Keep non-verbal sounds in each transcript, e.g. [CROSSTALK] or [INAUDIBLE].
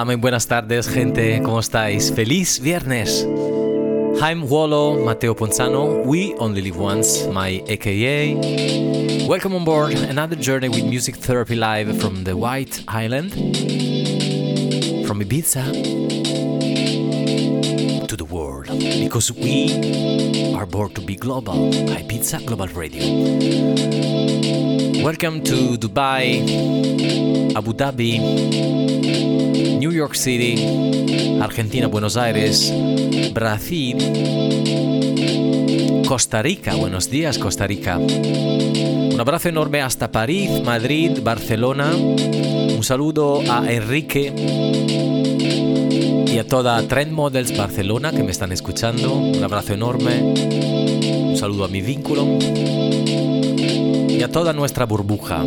Hola, muy buenas tardes, gente. ¿Cómo estáis? ¡Feliz viernes! I'm Wallo Mateo Ponzano. We only live once, my AKA. Welcome on board another journey with Music Therapy Live from the White Island, from Ibiza to the world, because we are born to be global. Ibiza Global Radio. Welcome to Dubai, Abu Dhabi, New York City, Argentina, Buenos Aires, Brasil, Costa Rica. Buenos días, Costa Rica. Un abrazo enorme hasta París, Madrid, Barcelona. Un saludo a Enrique y a toda Trend Models Barcelona que me están escuchando. Un abrazo enorme. Un saludo a mi vínculo y a toda nuestra burbuja.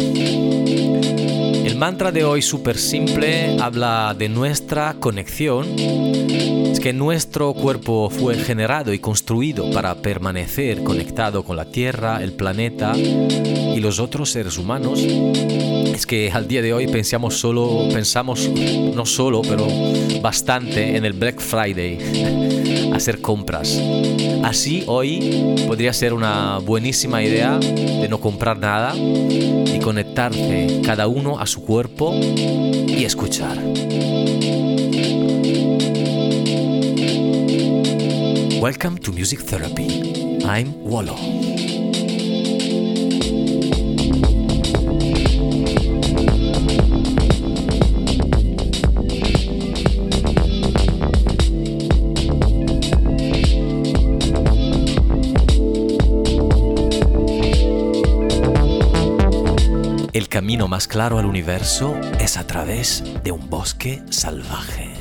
Mantra de hoy súper simple habla de nuestra conexión. Es que nuestro cuerpo fue generado y construido para permanecer conectado con la Tierra, el planeta y los otros seres humanos. Es que al día de hoy pensamos solo, pensamos no solo, pero bastante en el Black Friday, [LAUGHS] hacer compras. Así hoy podría ser una buenísima idea de no comprar nada y conectarse cada uno a su cuerpo y escuchar. Welcome to Music Therapy. I'm Wallo. El camino más claro al universo es a través de un bosque salvaje.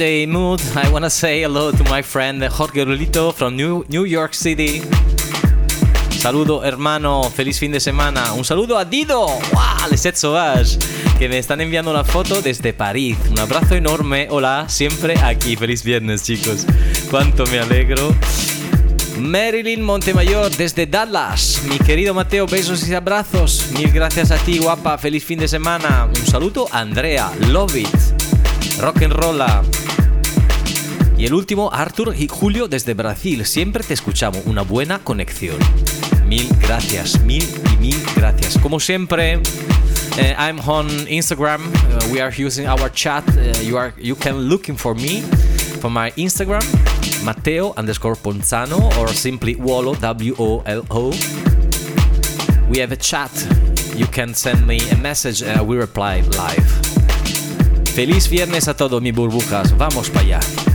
Friday mood, I want to say hello to my friend Jorge Rulito from New, New York City. Saludo hermano, feliz fin de semana. Un saludo a Dido, wow, Les Sauvage, que me están enviando una foto desde París. Un abrazo enorme, hola, siempre aquí. Feliz viernes chicos, cuánto me alegro. Marilyn Montemayor desde Dallas. Mi querido Mateo, besos y abrazos. Mil gracias a ti, guapa. Feliz fin de semana. Un saludo a Andrea. Love it. Rock and rolla. Y el último, Arthur y Julio desde Brasil. Siempre te escuchamos. Una buena conexión. Mil gracias, mil y mil gracias. Como siempre, uh, I'm on Instagram. Uh, we are using our chat. Uh, you are you can looking for me for my Instagram. Matteo underscore Ponzano or simply Wolo, W O L O. We have a chat. You can send me a message I will reply live. Feliz viernes a todos, mis burbujas. Vamos para allá.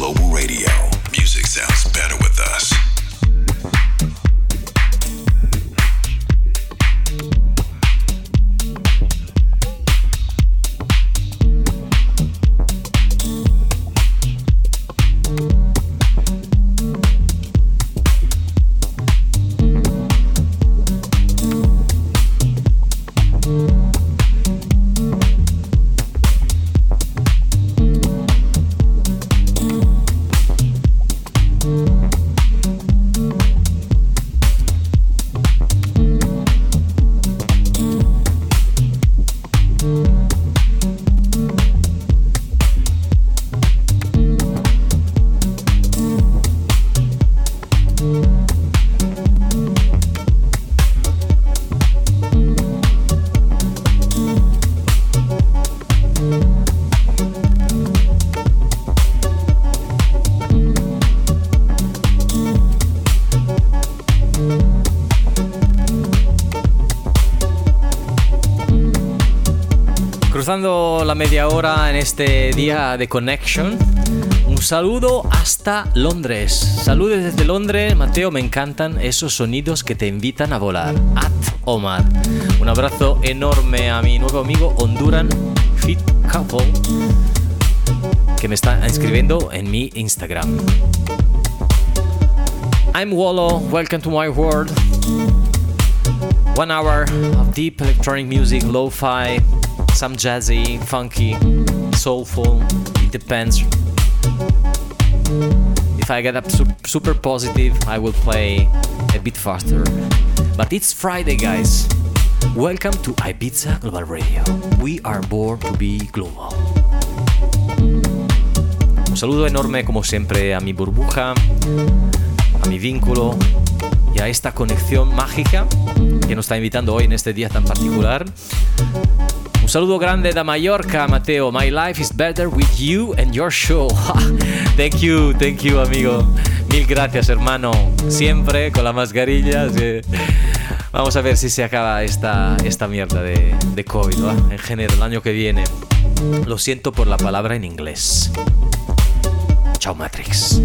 Global Radio. Music sounds better with us. La media hora en este día de Connection. Un saludo hasta Londres. Saludos desde Londres, Mateo, me encantan esos sonidos que te invitan a volar. At Omar. Un abrazo enorme a mi nuevo amigo Honduran Fit Couple que me está inscribiendo en mi Instagram. I'm Wallo, welcome to my world. One hour of deep electronic music, lo-fi, some jazzy, funky, soulful. It depends. If I get up super positive, I will play a bit faster. But it's Friday, guys. Welcome to Ibiza Global Radio. We are born to be global. Un saludo enorme, como siempre, a mi burbuja, a mi vínculo y a esta conexión mágica que nos está invitando hoy en este día tan particular. Saludo grande de Mallorca, Mateo. My life is better with you and your show. [LAUGHS] thank you, thank you, amigo. Mil gracias, hermano. Siempre con la mascarilla. Vamos a ver si se acaba esta, esta mierda de COVID, en general, el año que viene. Lo siento por la palabra en inglés. Chao, Matrix.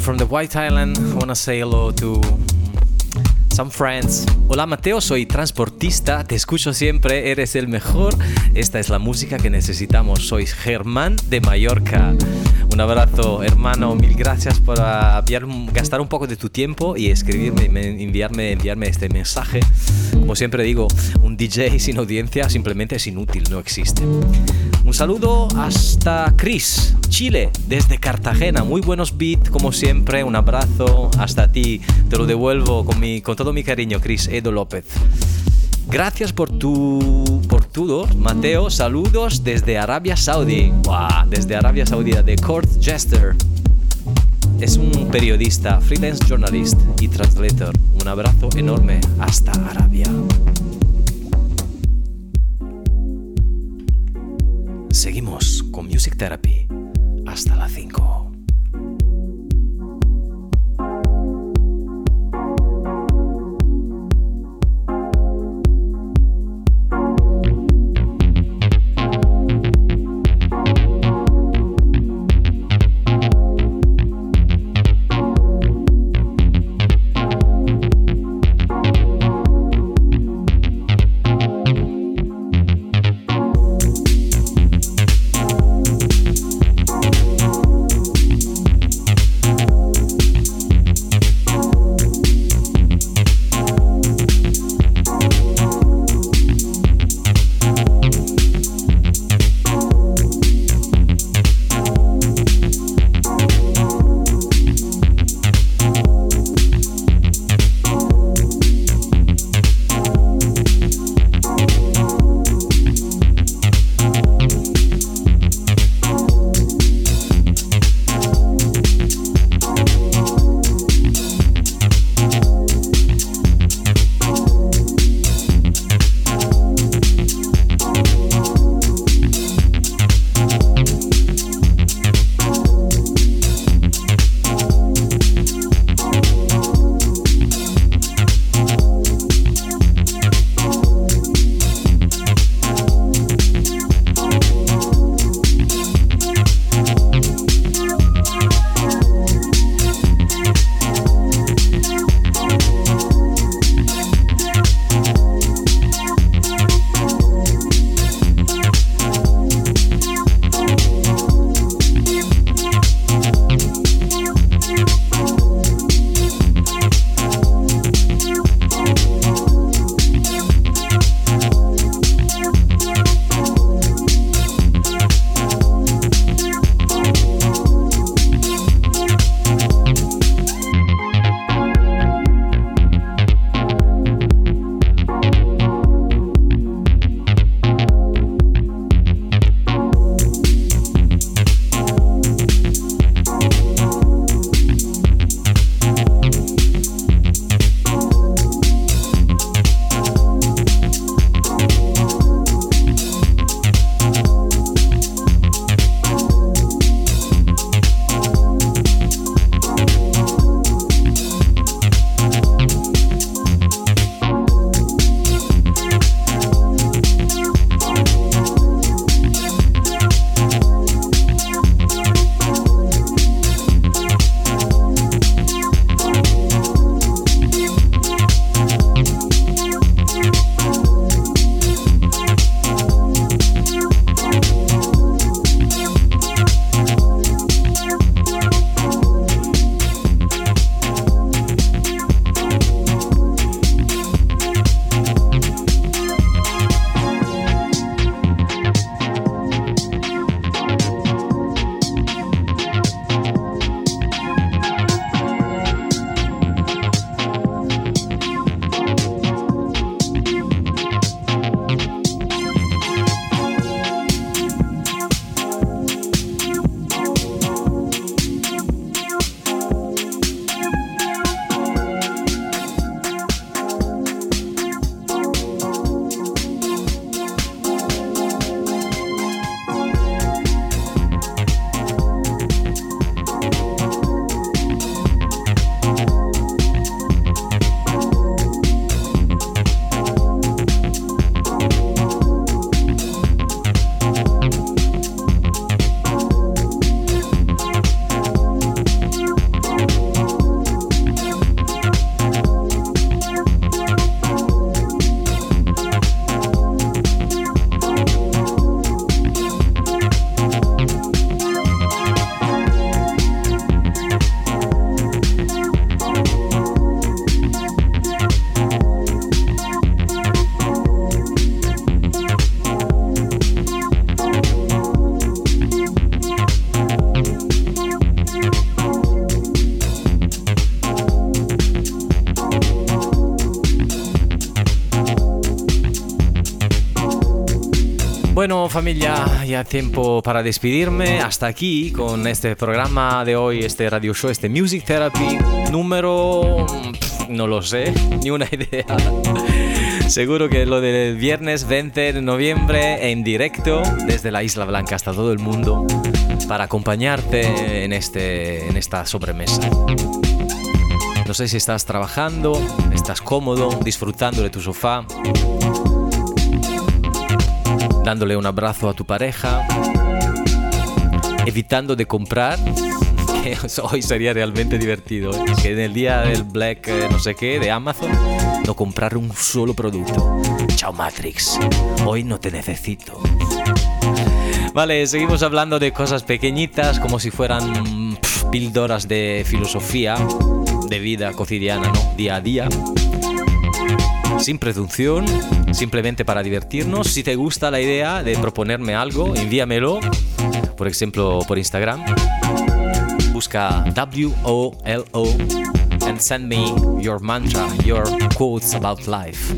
From the White Island. I wanna say hello to some friends. Hola Mateo, soy transportista, te escucho siempre, eres el mejor. Esta es la música que necesitamos. Soy Germán de Mallorca. Un abrazo, hermano. Mil gracias por gastar un poco de tu tiempo y escribirme, enviarme, enviarme este mensaje. Como siempre digo, un DJ sin audiencia simplemente es inútil, no existe. Un saludo hasta Chris, Chile, desde Cartagena. Muy buenos beats, como siempre. Un abrazo hasta ti. Te lo devuelvo con, todo mi cariño, Chris Edo López. Gracias por tu por todo, Mateo. Saludos desde Arabia Saudí. Wow, desde Arabia Saudí de Court Jester. Es un periodista, freelance journalist y translator. Un abrazo enorme hasta Arabia. Seguimos con Music Therapy hasta las 5. Bueno familia, ya tiempo para despedirme. Hasta aquí con este programa de hoy, este radio show, este Music Therapy número... No lo sé, [LAUGHS] ni una idea. Seguro que lo del viernes 20 de noviembre en directo desde la Isla Blanca hasta todo el mundo para acompañarte en, este, en esta sobremesa. No sé si estás trabajando, estás cómodo, disfrutando de tu sofá, dándole un abrazo a tu pareja, evitando de comprar, que [LAUGHS] hoy sería realmente divertido, ¿eh? que en el día del Black eh, no sé qué de Amazon, no comprar un solo producto. Chao Matrix, hoy no te necesito. Vale, seguimos hablando de cosas pequeñitas como si fueran píldoras de filosofía de vida cotidiana, ¿no? Día a día. Sin presunción, simplemente para divertirnos. Si te gusta la idea de proponerme algo, envíamelo, por ejemplo, por Instagram. Busca W-O-L-O and send me your mantra, your quotes about life.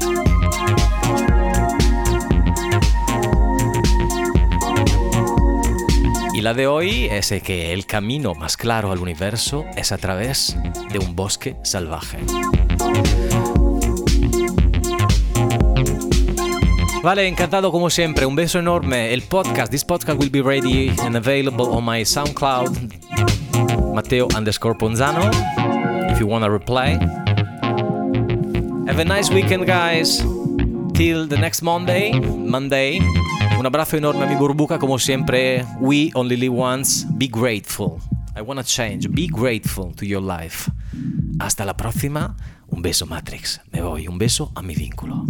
Y la de hoy es que el camino más claro al universo es a través de un bosque salvaje. Vale, encantado como siempre. Un beso enorme. El podcast, this podcast will be ready and available on my SoundCloud, Mateo underscore Ponzano, if you want to reply. Have a nice weekend, guys. Till the next Monday, Monday. Un abrazo enorme a mi burbuja, como siempre. We only live once. Be grateful. I wanna change. Be grateful to your life. Hasta la próxima. Un beso, Matrix. Me voy. Un beso a mi vínculo.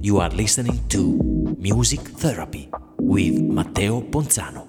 You are listening to Music Therapy with Matteo Ponzano.